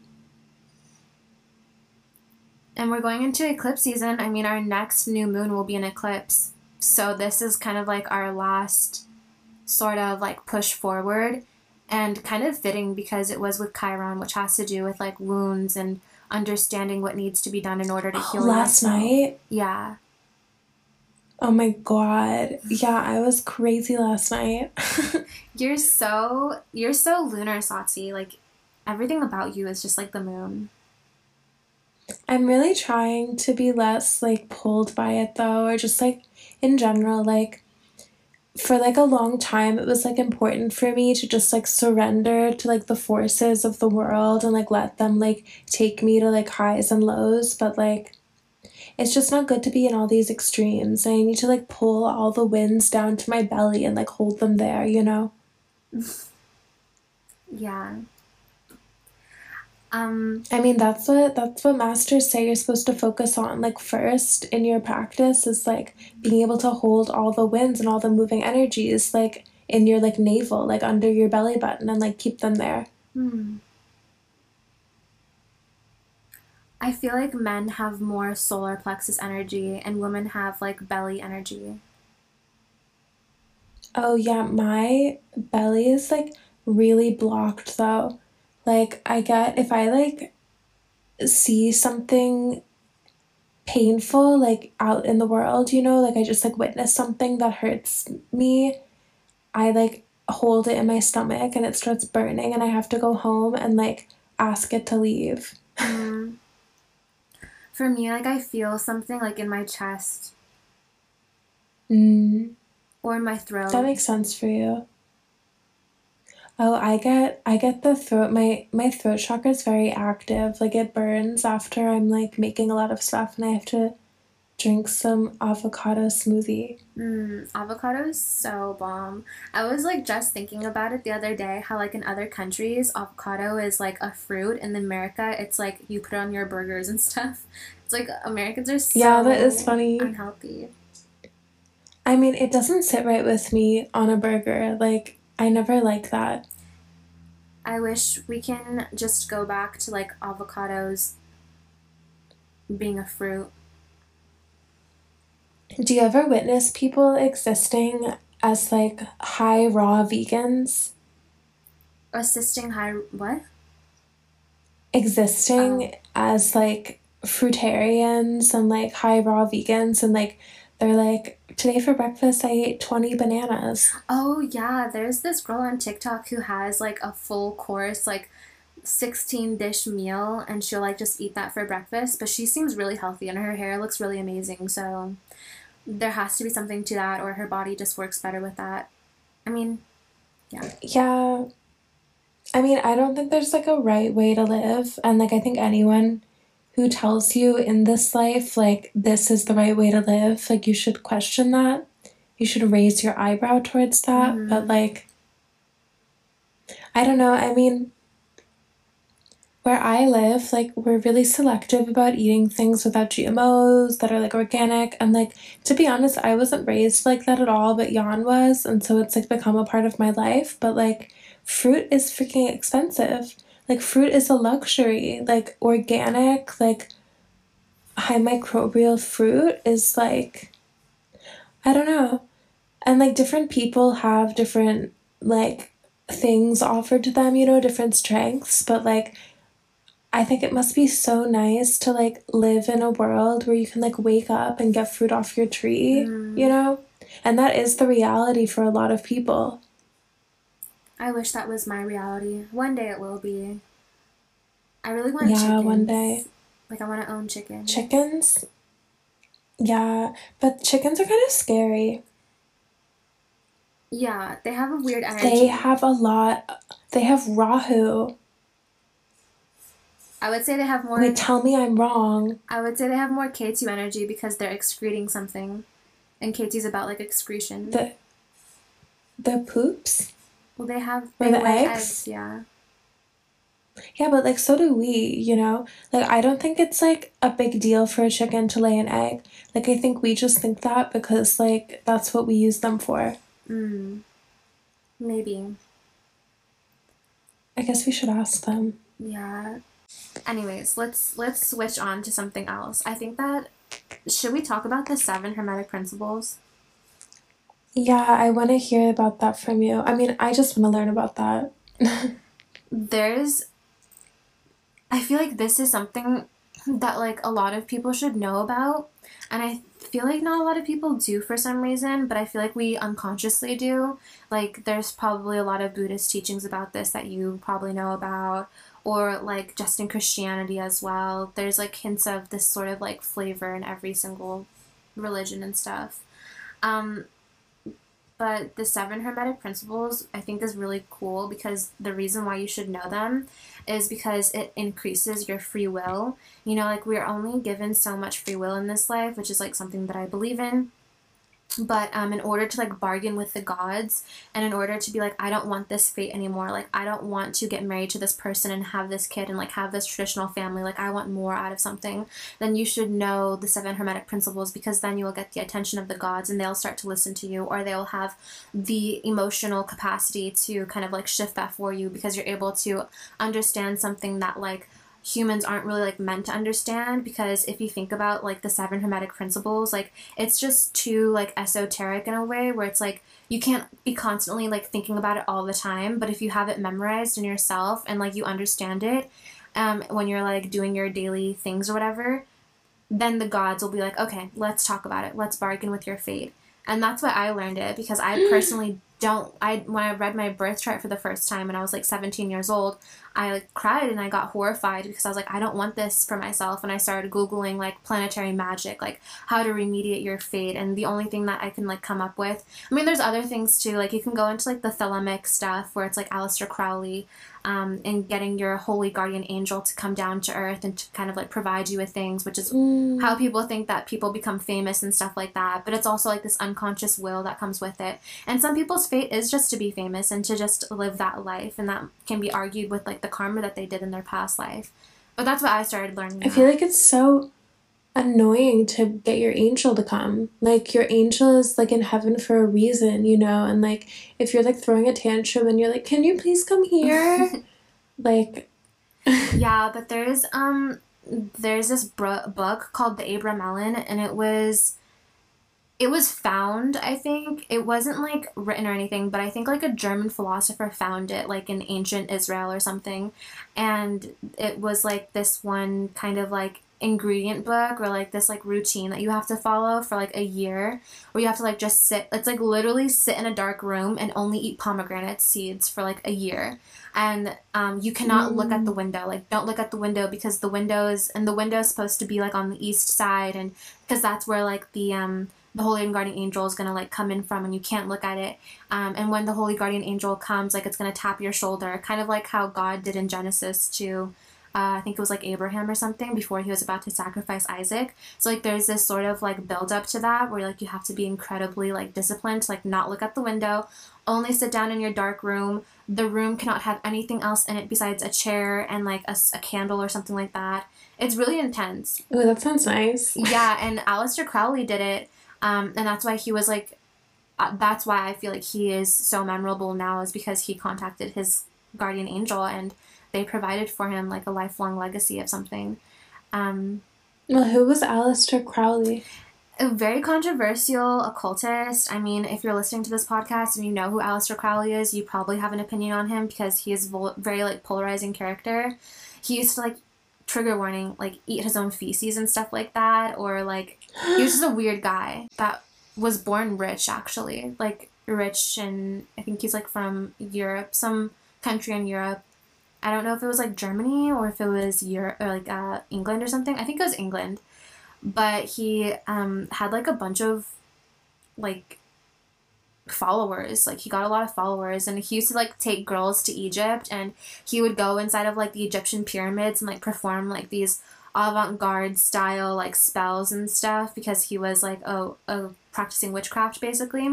And we're going into eclipse season. I mean, our next new moon will be an eclipse. So, this is kind of like our last sort of like push forward and kind of fitting because it was with Chiron, which has to do with like wounds and understanding what needs to be done in order to heal Last yourself. night, Yeah. oh my god. Yeah, I was crazy last night. You're so you're so lunar, Satsi. Like everything about you is just like the moon. I'm really trying to be less like pulled by it though, or just like in general, like for like a long time it was like important for me to just like surrender to like the forces of the world and like let them like take me to like highs and lows, but like it's just not good to be in all these extremes. I need to like pull all the winds down to my belly and like hold them there, you know? Yeah. Um I mean, that's what that's what masters say you're supposed to focus on like first in your practice is like being able to hold all the winds and all the moving energies like in your like navel, like under your belly button and like keep them there. hmm. I feel like men have more solar plexus energy and women have like belly energy. Oh yeah, my belly is like really blocked though. Like I get if I like see something painful like out in the world, you know, like I just like witness something that hurts me, I like hold it in my stomach and it starts burning and I have to go home and like ask it to leave. Mm. For me, like I feel something like in my chest Mm, or in my throat. that makes sense for you. Oh, I get I get the throat my my throat chakra is very active. Like it burns after I'm like making a lot of stuff and I have to drink some avocado smoothie. Mm, avocado is so bomb. I was like just thinking about it the other day how like in other countries avocado is like a fruit in America it's like you put it on your burgers and stuff. It's like Americans are so Yeah, that is funny. unhealthy. I mean, it doesn't sit right with me on a burger. Like I never like that. I wish we can just go back to like avocados being a fruit. Do you ever witness people existing as like high raw vegans? Assisting high what? Existing oh. as like fruitarians and like high raw vegans and like they're like today for breakfast I ate 20 bananas. Oh yeah, there's this girl on TikTok who has like a full course, like 16 dish meal, and she'll like just eat that for breakfast. But she seems really healthy and her hair looks really amazing. So there has to be something to that, or her body just works better with that. I mean, Yeah. Yeah. I mean, I don't think there's like a right way to live. And like, I think anyone who tells you in this life, like, this is the right way to live, like, you should question that. You should raise your eyebrow towards that. Mhm. But like, I don't know. I mean, where I live, like, we're really selective about eating things without GMOs that are like organic. And like, to be honest, I wasn't raised like that at all, but Jan was. And so it's like become a part of my life. But like, fruit is freaking expensive. Like, fruit is a luxury. Like, organic, like, high microbial fruit is like, I don't know. And like, different people have different, like, things offered to them, you know, different strengths. But like, I think it must be so nice to like live in a world where you can like wake up and get fruit off your tree, Mm. you know? And that is the reality for a lot of people. I wish that was my reality. One day it will be. I really want Yeah, chickens. one day. Like I want to own chickens. Chickens? Yeah, but chickens are kind of scary. Yeah, they have a weird energy. They have a lot, they have Rahu. I would say they have more. Wait, tell me I'm wrong. I would say they have more Ketu energy because they're excreting something, and Ketu is about like excretion. The the poops. Well, they have they the lay eggs? Yeah. Yeah, but like so do we, you know? Like I don't think it's like a big deal for a chicken to lay an egg. Like I think we just think that because like that's what we use them for. Mm. Maybe. I guess we should ask them. Yeah. Anyways, let's let's switch on to something else. I think that should we talk about the seven hermetic principles? Yeah, I want to hear about that from you. I mean, I just want to learn about that. There's I feel like this is something that like a lot of people should know about and I feel like not a lot of people do for some reason, but I feel like we unconsciously do. Like there's probably a lot of Buddhist teachings about this that you probably know about or like just in Christianity as well. There's like hints of this sort of like flavor in every single religion and stuff. Um, but the seven hermetic principles I think is really cool because the reason why you should know them is because it increases your free will. You know, like we're only given so much free will in this life, which is like something that I believe in. But um, in order to like bargain with the gods, and in order to be like, I don't want this fate anymore. Like I don't want to get married to this person and have this kid and like have this traditional family. Like I want more out of something. Then you should know the seven hermetic principles because then you will get the attention of the gods and they'll start to listen to you, or they'll have the emotional capacity to kind of like shift that for you because you're able to understand something that like humans aren't really like meant to understand because if you think about like the seven hermetic principles like it's just too like esoteric in a way where it's like you can't be constantly like thinking about it all the time but if you have it memorized in yourself and like you understand it um, when you're like doing your daily things or whatever then the gods will be like okay let's talk about it. Let's bargain with your fate. And that's why i learned it because i personally don't i when i read my birth chart for the first time and i was like 17 years old I like cried and I got horrified because I was like, I don't want this for myself. And I started Googling like planetary magic, like how to remediate your fate. And the only thing that I can like come up with, I mean, there's other things too. Like you can go into like the thelemic stuff where it's like Aleister Crowley um, and getting your holy guardian angel to come down to earth and to kind of like provide you with things, which is Mm. how people think that people become famous and stuff like that. But it's also like this unconscious will that comes with it. And some people's fate is just to be famous and to just live that life. And that can be argued with like the karma that they did in their past life. But that's what I started learning. I feel like it's so annoying to get your angel to come. Like your angel is like in heaven for a reason, you know, and like if you're like throwing a tantrum and you're like, "Can you please come here?" like yeah, but there's um there's this bro- book called The Abramelin, and it was it was found. I think. It wasn't like written or anything, but I think like a German philosopher found it, like in ancient Israel or something, and it was like this one kind of like ingredient book or like this like routine that you have to follow for like a year where you have to like just sit it's like literally sit in a dark room and only eat pomegranate seeds for like a year. And um, you cannot look at the window like don't look at the window because the window is and the window is supposed to be like on the east side and because that's where like the um the holy and guardian angel is gonna like come in from and you can't look at it um, and when the holy guardian angel comes like it's gonna tap your shoulder kind of like how god did in genesis to uh, I think it was like Abraham or something before he was about to sacrifice Isaac. So like there's this sort of like build up to that where like you have to be incredibly like disciplined to like not look at the window, only sit down in your dark room. The room cannot have anything else in it besides a chair and like a candle or something like that. It's really intense. Oh, that sounds nice. Yeah, and Aleister Crowley did it, um, and that's why he was like, uh, that's why I feel like he is so memorable now is because he contacted his guardian angel and they provided for him like a lifelong legacy of something. Um, Well, who was Aleister Crowley? a very controversial occultist. I mean, if you're listening to this podcast and you know who Aleister Crowley is, you probably have an opinion on him because he is vol- very like polarizing character. He used to like trigger warning, like eat his own feces and stuff like that, or like he was just a weird guy that was born rich actually, like rich, and I think he's like from Europe, some country in Europe. I don't know if it was like Germany or if it was Europe or like uh, England or something. I think it was England but he um, had like a bunch of like followers. Like he got a lot of followers and he used to like take girls to egypt and he would go inside of like the egyptian pyramids and like perform like these avant-garde style like spells and stuff because he was like a, a practicing witchcraft basically.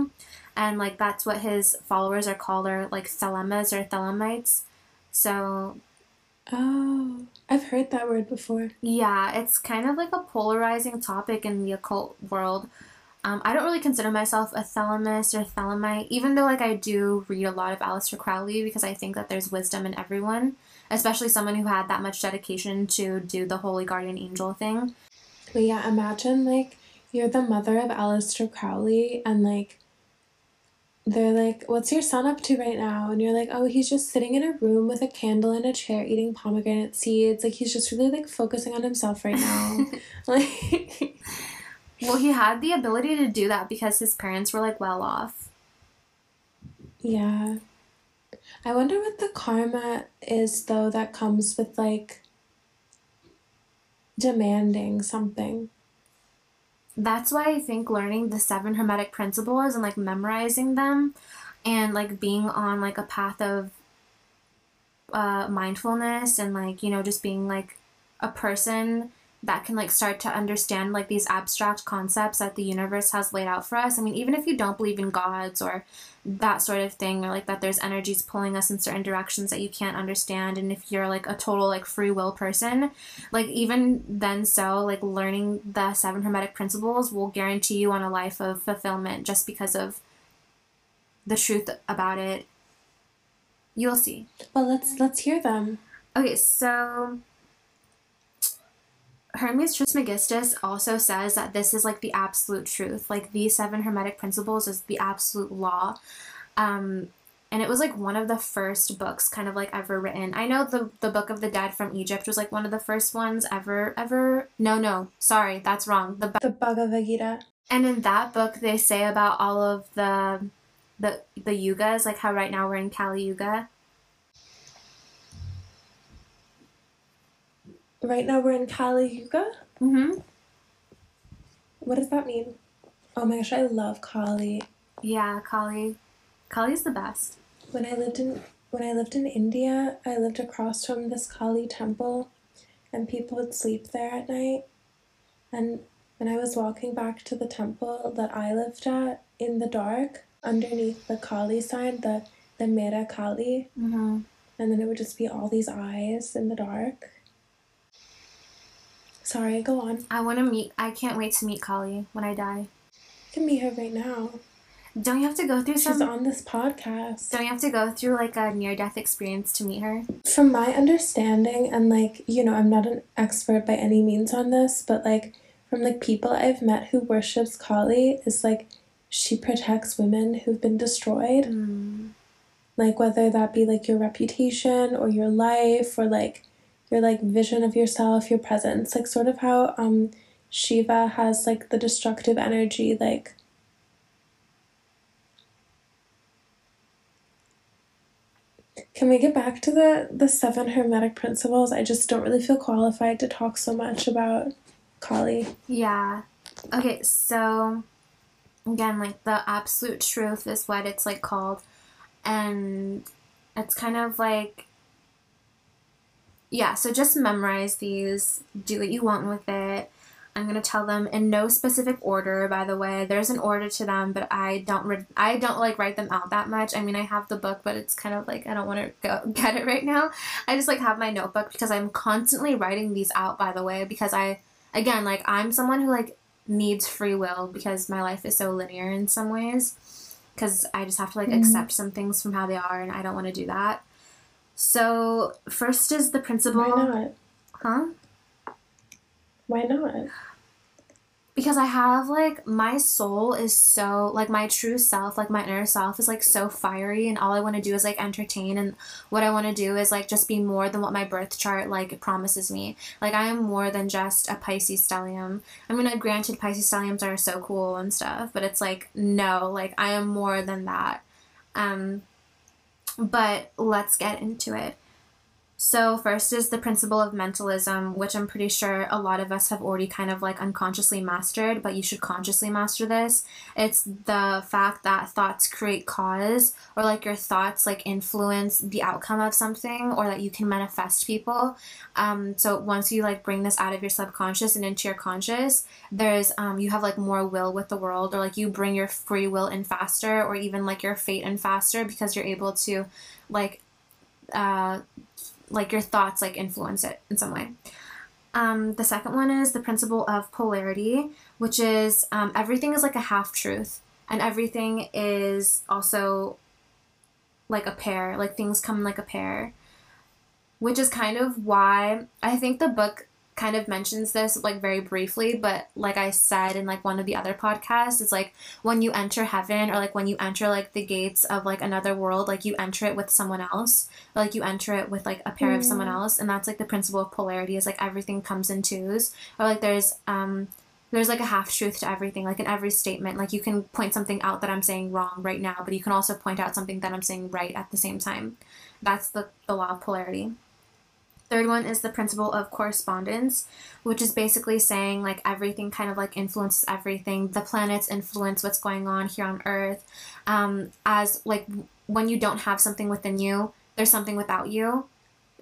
And like that's what his followers are called are like thelemas or thelemites so Oh, I've heard that word before. yeah it's kind of like a polarizing topic in the occult world um, I don't really consider myself a Thelamis or Thelemite, even though like I do read a lot of Aleister Crowley because I think that there's wisdom in everyone, especially someone who had that much dedication to do the Holy Guardian Angel thing. But yeah, imagine like you're the mother of Aleister Crowley and like they're like, What's your son up to right now? And you're like, Oh, he's just sitting in a room with a candle and a chair eating pomegranate seeds. Like he's just really like focusing on himself right now. like Well, he had the ability to do that because his parents were like well off. Yeah. I wonder what the karma is though that comes with like demanding something. That's why I think learning the seven hermetic principles and like memorizing them and like being on like a path of uh, mindfulness and like, you know, just being like a person that can like start to understand like these abstract concepts that the universe has laid out for us. I mean, even if you don't believe in gods or that sort of thing, or like that there's energies pulling us in certain directions that you can't understand, and if you're like a total like free will person, like even then, so like learning the seven hermetic principles will guarantee you on a life of fulfillment just because of the truth about it. You'll see. Well, let's let's hear them. Okay, so Hermes Trismegistus also says that this is like the absolute truth. Like these seven hermetic principles is the absolute law. Um, and it was like one of the first books kind of like ever written. I know the the Book of the Dead from Egypt was like one of the first ones ever ever. No, no, sorry, that's wrong. The The Bhagavad Gita. and in that book they say about all of the the the yugas, like how right now we're in Kali Yuga. Right now we're in Kali Yuga. Mm-hmm. What does that mean? Oh my gosh, I love Kali. Yeah, Kali. Kali's the best. When I lived in when I lived in India, I lived across from this Kali temple and people would sleep there at night. And when I was walking back to the temple that I lived at in the dark, underneath the Kali sign, the the Mera Kali, Mm-hmm. and then it would just be all these eyes in the dark. Sorry, go on. I want to meet. I can't wait to meet Kali when I die. You can meet her right now. Don't you have to go through She's some? on this podcast. Don't you have to go through like a near-death experience to meet her? From my understanding, and like, you know, I'm not an expert by any means on this, but like, from like people I've met who worships Kali, is like, she protects women who've been destroyed. Mm. Like, whether that be like your reputation or your life or like your like vision of yourself, your presence. Like, sort of how um, Shiva has like the destructive energy, like, Can we get back to the the seven hermetic principles? I just don't really feel qualified to talk so much about Kali. Yeah. Okay, so again, like the absolute truth is what it's like called. And it's kind of like yeah, so just memorize these, do what you want with it. I'm gonna tell them in no specific order. By the way, there's an order to them, but I don't. Re- I don't like write them out that much. I mean, I have the book, but it's kind of like I don't want to go get it right now. I just like have my notebook because I'm constantly writing these out. By the way, because I again like I'm someone who like needs free will because my life is so linear in some ways. Because I just have to like Mhm. accept some things from how they are, and I don't want to do that. So first is the principle, Why not? huh? Why not? because I have like my soul is so like my true self, like my inner self is like so fiery and all I want to do is like entertain and what I want to do is like just be more than what my birth chart like promises me. Like I am more than just a Pisces stellium. I mean, like, granted Pisces stelliums are so cool and stuff, but it's like no, like I am more than that. Um but let's get into it. So, first is the principle of mentalism, which I'm pretty sure a lot of us have already kind of like unconsciously mastered, but you should consciously master this. It's the fact that thoughts create cause, or like your thoughts like influence the outcome of something, or that you can manifest people. Um, so, once you like bring this out of your subconscious and into your conscious, there's um, you have like more will with the world, or like you bring your free will in faster, or even like your fate in faster because you're able to like uh, like your thoughts like influence it in some way. Um, the second one is the principle of polarity, which is um, everything is like a half truth, and everything is also like a pair. Like things come like a pair, which is kind of why I think the book kind of mentions this like very briefly, but like I said in like one of the other podcasts, it's like when you enter heaven or like when you enter like the gates of like another world, like you enter it with someone else, or, like you enter it with like a pair mm. of someone mm. else, and that's like the principle of polarity is like everything comes in twos, or like there's um there's like a half truth to everything, like in every statement. Like you can point something out that I'm saying wrong right now, but you can also point out something that I'm saying right at the same time. That's the, the law of polarity. Third one is the principle of correspondence, which is basically saying like everything kind of like influences everything. The planets influence what's going on here on Earth. Um, as like when you don't have something within you, there's something without you,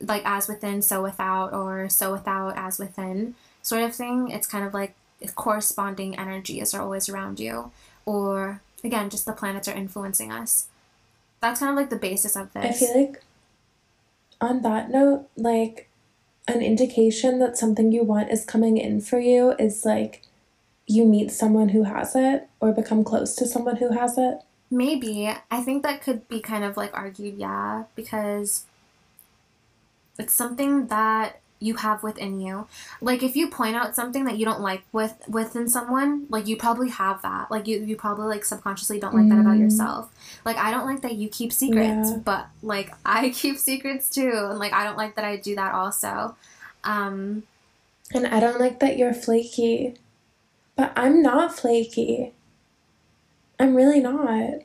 like as within, so without, or so without, as within, sort of thing. It's kind of like corresponding energies are always around you, or again, just the planets are influencing us. That's kind of like the basis of this. I feel like on that note, like an indication that something you want is coming in for you is like you meet someone who has it or become close to someone who has it. Maybe. I think that could be kind of like argued, yeah, because it's something that you have within you. Like if you point out something that you don't like with within someone, like you probably have that. Like you you probably like subconsciously don't like mm. that about mm. yourself. Like I don't like that you keep secrets, yeah. but like I keep secrets too, and like I don't like that I do that also. Um and I don't like that you're flaky. But I'm not flaky. I'm really not.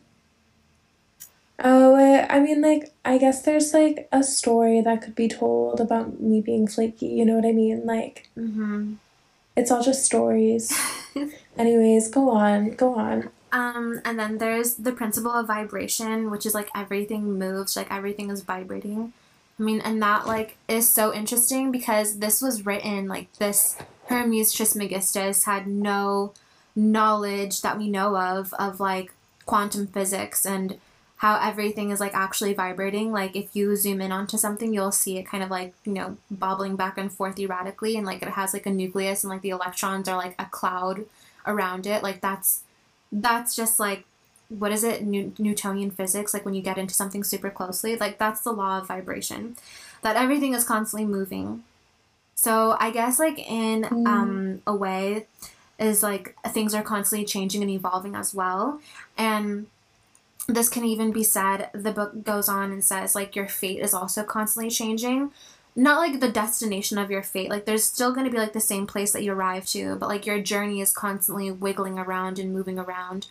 Oh, I mean, like, I guess there's like a story that could be told about me being flaky. You know what I mean? Like, mm-hmm. it's all just stories. Anyways, go on, go on. Um, and then there's the principle of vibration, which is like everything moves, like everything is vibrating. I mean, and that like is so interesting because this was written like this. Hermes Trismegistus had no knowledge that we know of of like quantum physics and how everything is like actually vibrating. Like if you zoom in onto something, you'll see it kind of like, you know, bobbling back and forth erratically and like it has like a nucleus and like the electrons are like a cloud around it. Like that's that's just like what is it New- Newtonian physics like when you get into something super closely like that's the law of vibration that everything is constantly moving so i guess like in mm. um, a way is like things are constantly changing and evolving as well and this can even be said the book goes on and says like your fate is also constantly changing. Not like the destination of your fate like there's still going to be like the same place that you arrive to but like your journey is constantly wiggling around and moving around.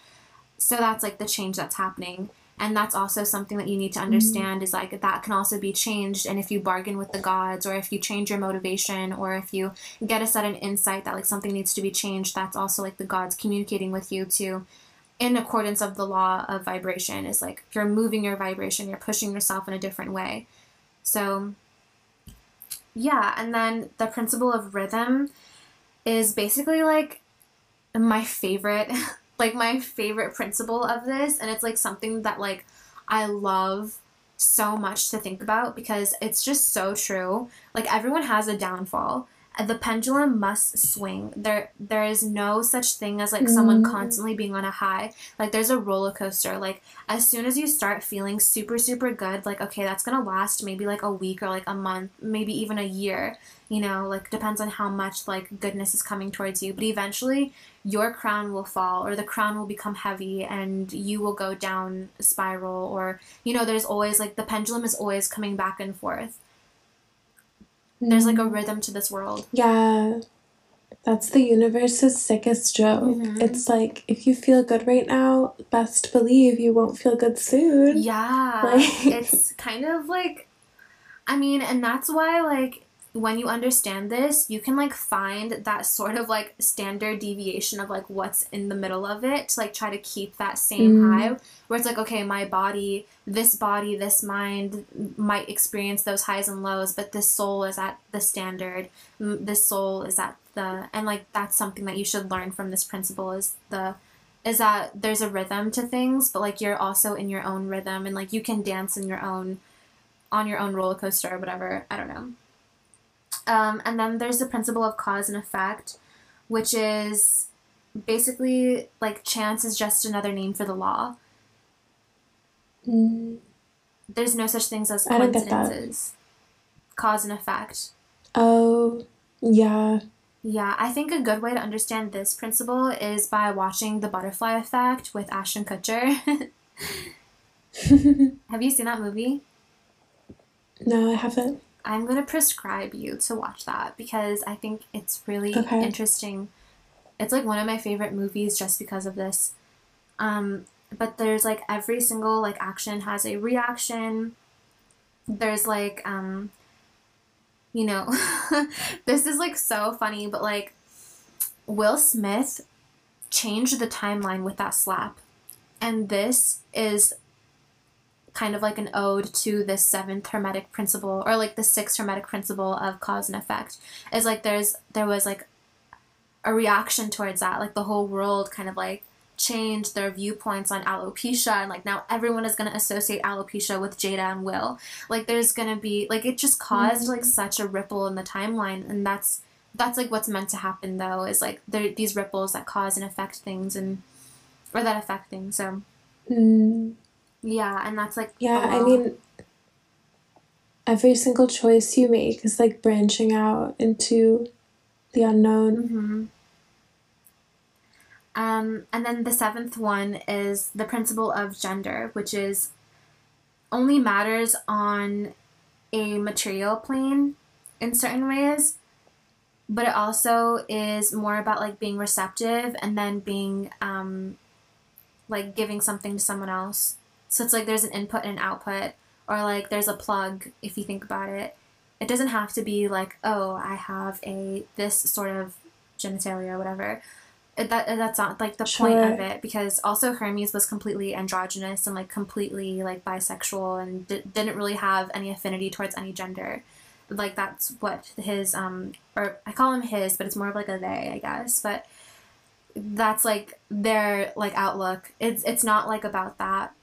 So that's like the change that's happening. And that's also something that you need to understand mm-hmm. is like that can also be changed. And if you bargain with the gods or if you change your motivation or if you get a sudden insight that like something needs to be changed that's also like the gods communicating with you to in accordance of the law of vibration. Is like you're moving your vibration you're pushing yourself in a different way. So yeah and then the principle of rhythm is basically like my favorite like my favorite principle of this. And it's like something that like i love so much to think about because it's just so true. Like everyone has a downfall the pendulum must swing. There there is no such thing as like mm. someone constantly being on a high. Like there's a roller coaster. Like as soon as you start feeling super super good, like okay, that's going to last maybe like a week or like a month, maybe even a year. You know, like depends on how much like goodness is coming towards you. But eventually your crown will fall or the crown will become heavy and you will go down a spiral or you know, there's always like the pendulum is always coming back and forth there's like a rhythm to this world. Yeah. That's the universe's sickest joke. Mm-hmm. It's like if you feel good right now, best believe you won't feel good soon. Yeah. Like it's kind of like I mean, and that's why like when you understand this, you can like find that sort of like standard deviation of like what's in the middle of it to like try to keep that same Mm. high where it's like okay, my body, this body, this mind might experience those highs and lows, but this soul is at the standard. This soul is at the and like that's something that you should learn from this principle is the is that there's a rhythm to things, but like you're also in your own rhythm and like you can dance in your own on your own roller coaster or whatever. I don't know. Um, and then there's the principle of cause and effect, which is basically like chance is just another name for the law. Mm. There's no such things as I don't get that. coincidences. Cause and effect. Oh, yeah. Yeah, I think a good way to understand this principle is by watching The Butterfly Effect with Ashton Kutcher. Have you seen that movie? no, I haven't. I'm going to prescribe you to watch that because I think it's really Okay. interesting. It's like one of my favorite movies just because of this. Um, but there's like every single like action has a reaction. There's like um you know, this is like so funny, but like Will Smith changed the timeline with that slap. And this is kind of like an ode to this seventh hermetic principle or like the sixth hermetic principle of cause and effect. Is like there's there was like a reaction towards that. Like the whole world kind of like changed their viewpoints on alopecia and like now everyone is going to associate alopecia with jada and will. Like there's going to be like it just caused like such a ripple in the timeline and that's that's like what's meant to happen though is like there these ripples that cause and affect things and or that affect things so. Mm. Yeah and that's like Yeah, I mean, every single choice you make is like branching out into the unknown. hmm Um, and then the seventh one is the principle of gender, which is only matters on a material plane in certain ways, but it also is more about like being receptive and then being um, like giving something to someone else. So it's like there's an input and an output, or like there's a plug if you think about it. It doesn't have to be like, oh, I have a this sort of genitalia or whatever. It, that that's not like the point of it because also Hermes was completely androgynous and like completely like bisexual and d- didn't really have any affinity towards any gender. Like that's what his um or I call him his, but it's more of like a they, I guess. But that's like their like outlook. It's it's not like about that.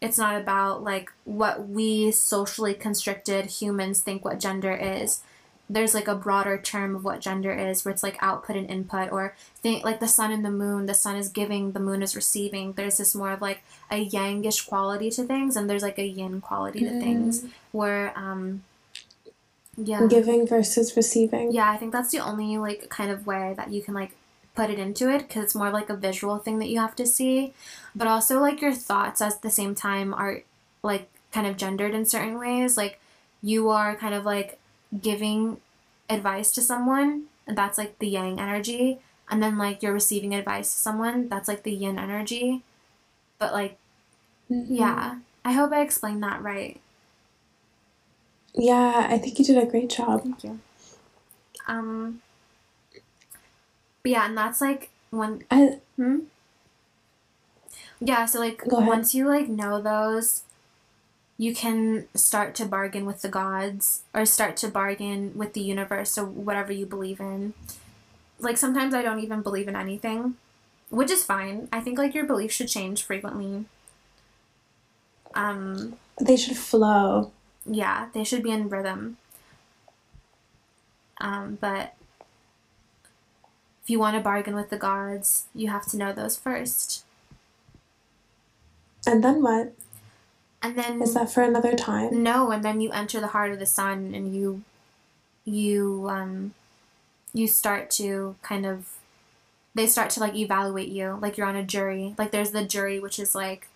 It's not about like what we socially constricted humans think what gender is. There's like a broader term of what gender is where it's like output and input or think like the sun and the moon, the sun is giving, the moon is receiving. There's this more of like a yangish quality to things and there's like a yin quality to things where um yeah. Giving versus receiving. Yeah, I think that's the only like kind of way that you can like put it into it because it's more like a visual thing that you have to see, but also like your thoughts at the same time are like kind of gendered in certain ways. Like you are kind of like giving advice to someone, and that's like the yang energy, and then like you're receiving advice to someone, that's like the yin energy. But like, Mhm. yeah, I hope I explained that right. Yeah, I think you did a great job. Thank you. Um. But yeah, and that's like when I Hmm? Yeah, so like once you like know those, you can start to bargain with the gods or start to bargain with the universe or whatever you believe in. Like sometimes I don't even believe in anything, which is fine. I think like your beliefs should change frequently. Um they should flow. yeah, they should be in rhythm. Um, but if you want to bargain with the gods, you have to know those first. And then what? And then Is that for another time? no, and then you enter the heart of the sun and you you um you start to kind of they start to like evaluate you like you're on a jury. Like there's the jury which is like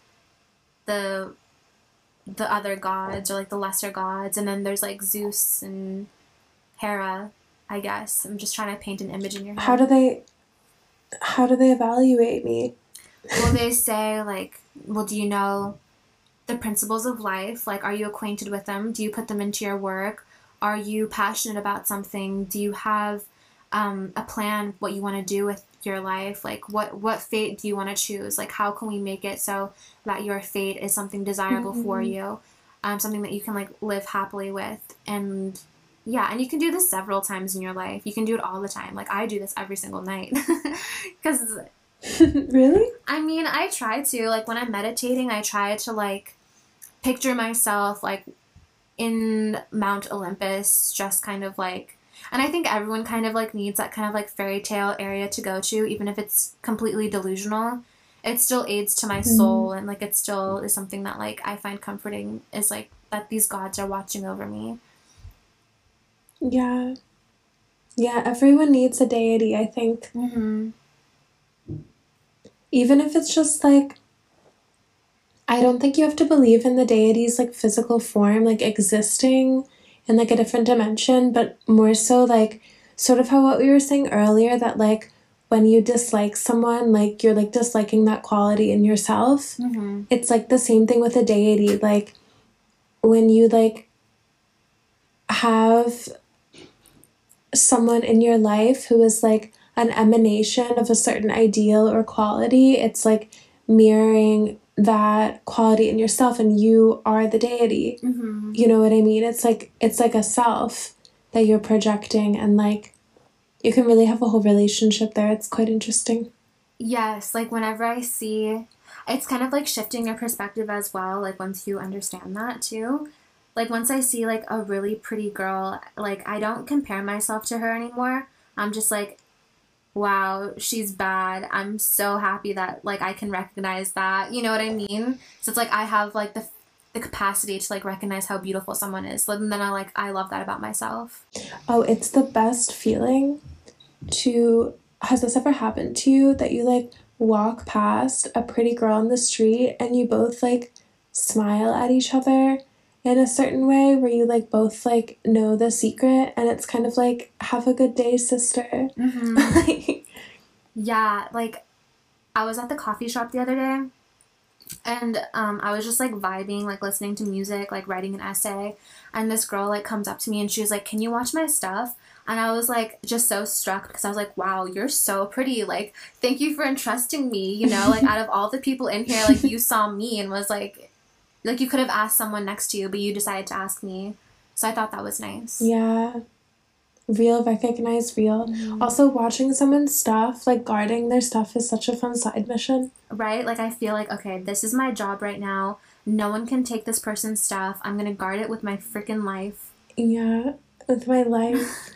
the the other gods or like the lesser gods and then there's like Zeus and Hera, I guess. I'm just trying to paint an image in your head. How do they how do they evaluate me? well they say like well do you know the principles of life. Like, are you acquainted with them? Do you put them into your work? Are you passionate about something? Do you have um, a plan what you want to do with your life? Like, what what fate do you want to choose? Like, how can we make it so that your fate is something desirable mm-hmm. for you, um, something that you can like live happily with, and yeah, and you can do this several times in your life. You can do it all the time. Like I do this every single night because really? I mean, I try to. Like when I'm meditating, I try to like picture myself like in Mount Olympus, just kind of like and I think everyone kind of like needs that kind of like fairy tale area to go to, even if it's completely delusional. It still aids to my mm-hmm. soul and like it still is something that like I find comforting is like that these gods are watching over me. Yeah. Yeah, everyone needs a deity, I think. Mm-hmm. Even if it's just like I don't think you have to believe in the deity's like physical form, like existing in like a different dimension, but more so like sort of how what we were saying earlier that like when you dislike someone, like you're like disliking that quality in yourself. Mm-hmm. It's like the same thing with a deity. Like when you like have someone in your life who is like an emanation of a certain ideal or quality, it's like mirroring that quality in yourself and you are the deity. Mm-hmm. You know what I mean? It's like it's like a self that you're projecting and like you can really have a whole relationship there. It's quite interesting. Yes, like whenever I see it's kind of like shifting your perspective as well, like once you understand that too. Like once I see like a really pretty girl, like I don't compare myself to her anymore. I'm just like wow, she's bad. I'm so happy that like I can recognize that. You know what I mean? So it's like I have like the the capacity to like recognize how beautiful someone is. And then I like I love that about myself. Oh, it's the best feeling to has this ever happened to you that you like walk past a pretty girl on the street and you both like smile at each other in a certain way where you like both like know the secret and it's kind of like have a good day sister mm-hmm. yeah like i was at the coffee shop the other day and um, i was just like vibing like listening to music like writing an essay and this girl like comes up to me and she was like can you watch my stuff and I was like just so struck because I was like, wow, you're so pretty. Like, thank you for entrusting me. You know, like out of all the people in here, like you saw me and was like, like you could have asked someone next to you, but you decided to ask me. So I thought that was nice. Yeah. Real recognize real. Mm-hmm. Also watching someone's stuff, like guarding their stuff is such a fun side mission. Right? Like I feel like, okay, this is my job right now. No one can take this person's stuff. I'm gonna guard it with my freaking life. Yeah, with my life.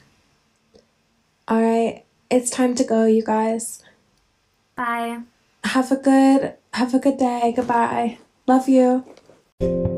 Alright, it's time to go, you guys. Bye. Have a good have a good day. Goodbye. Love you. You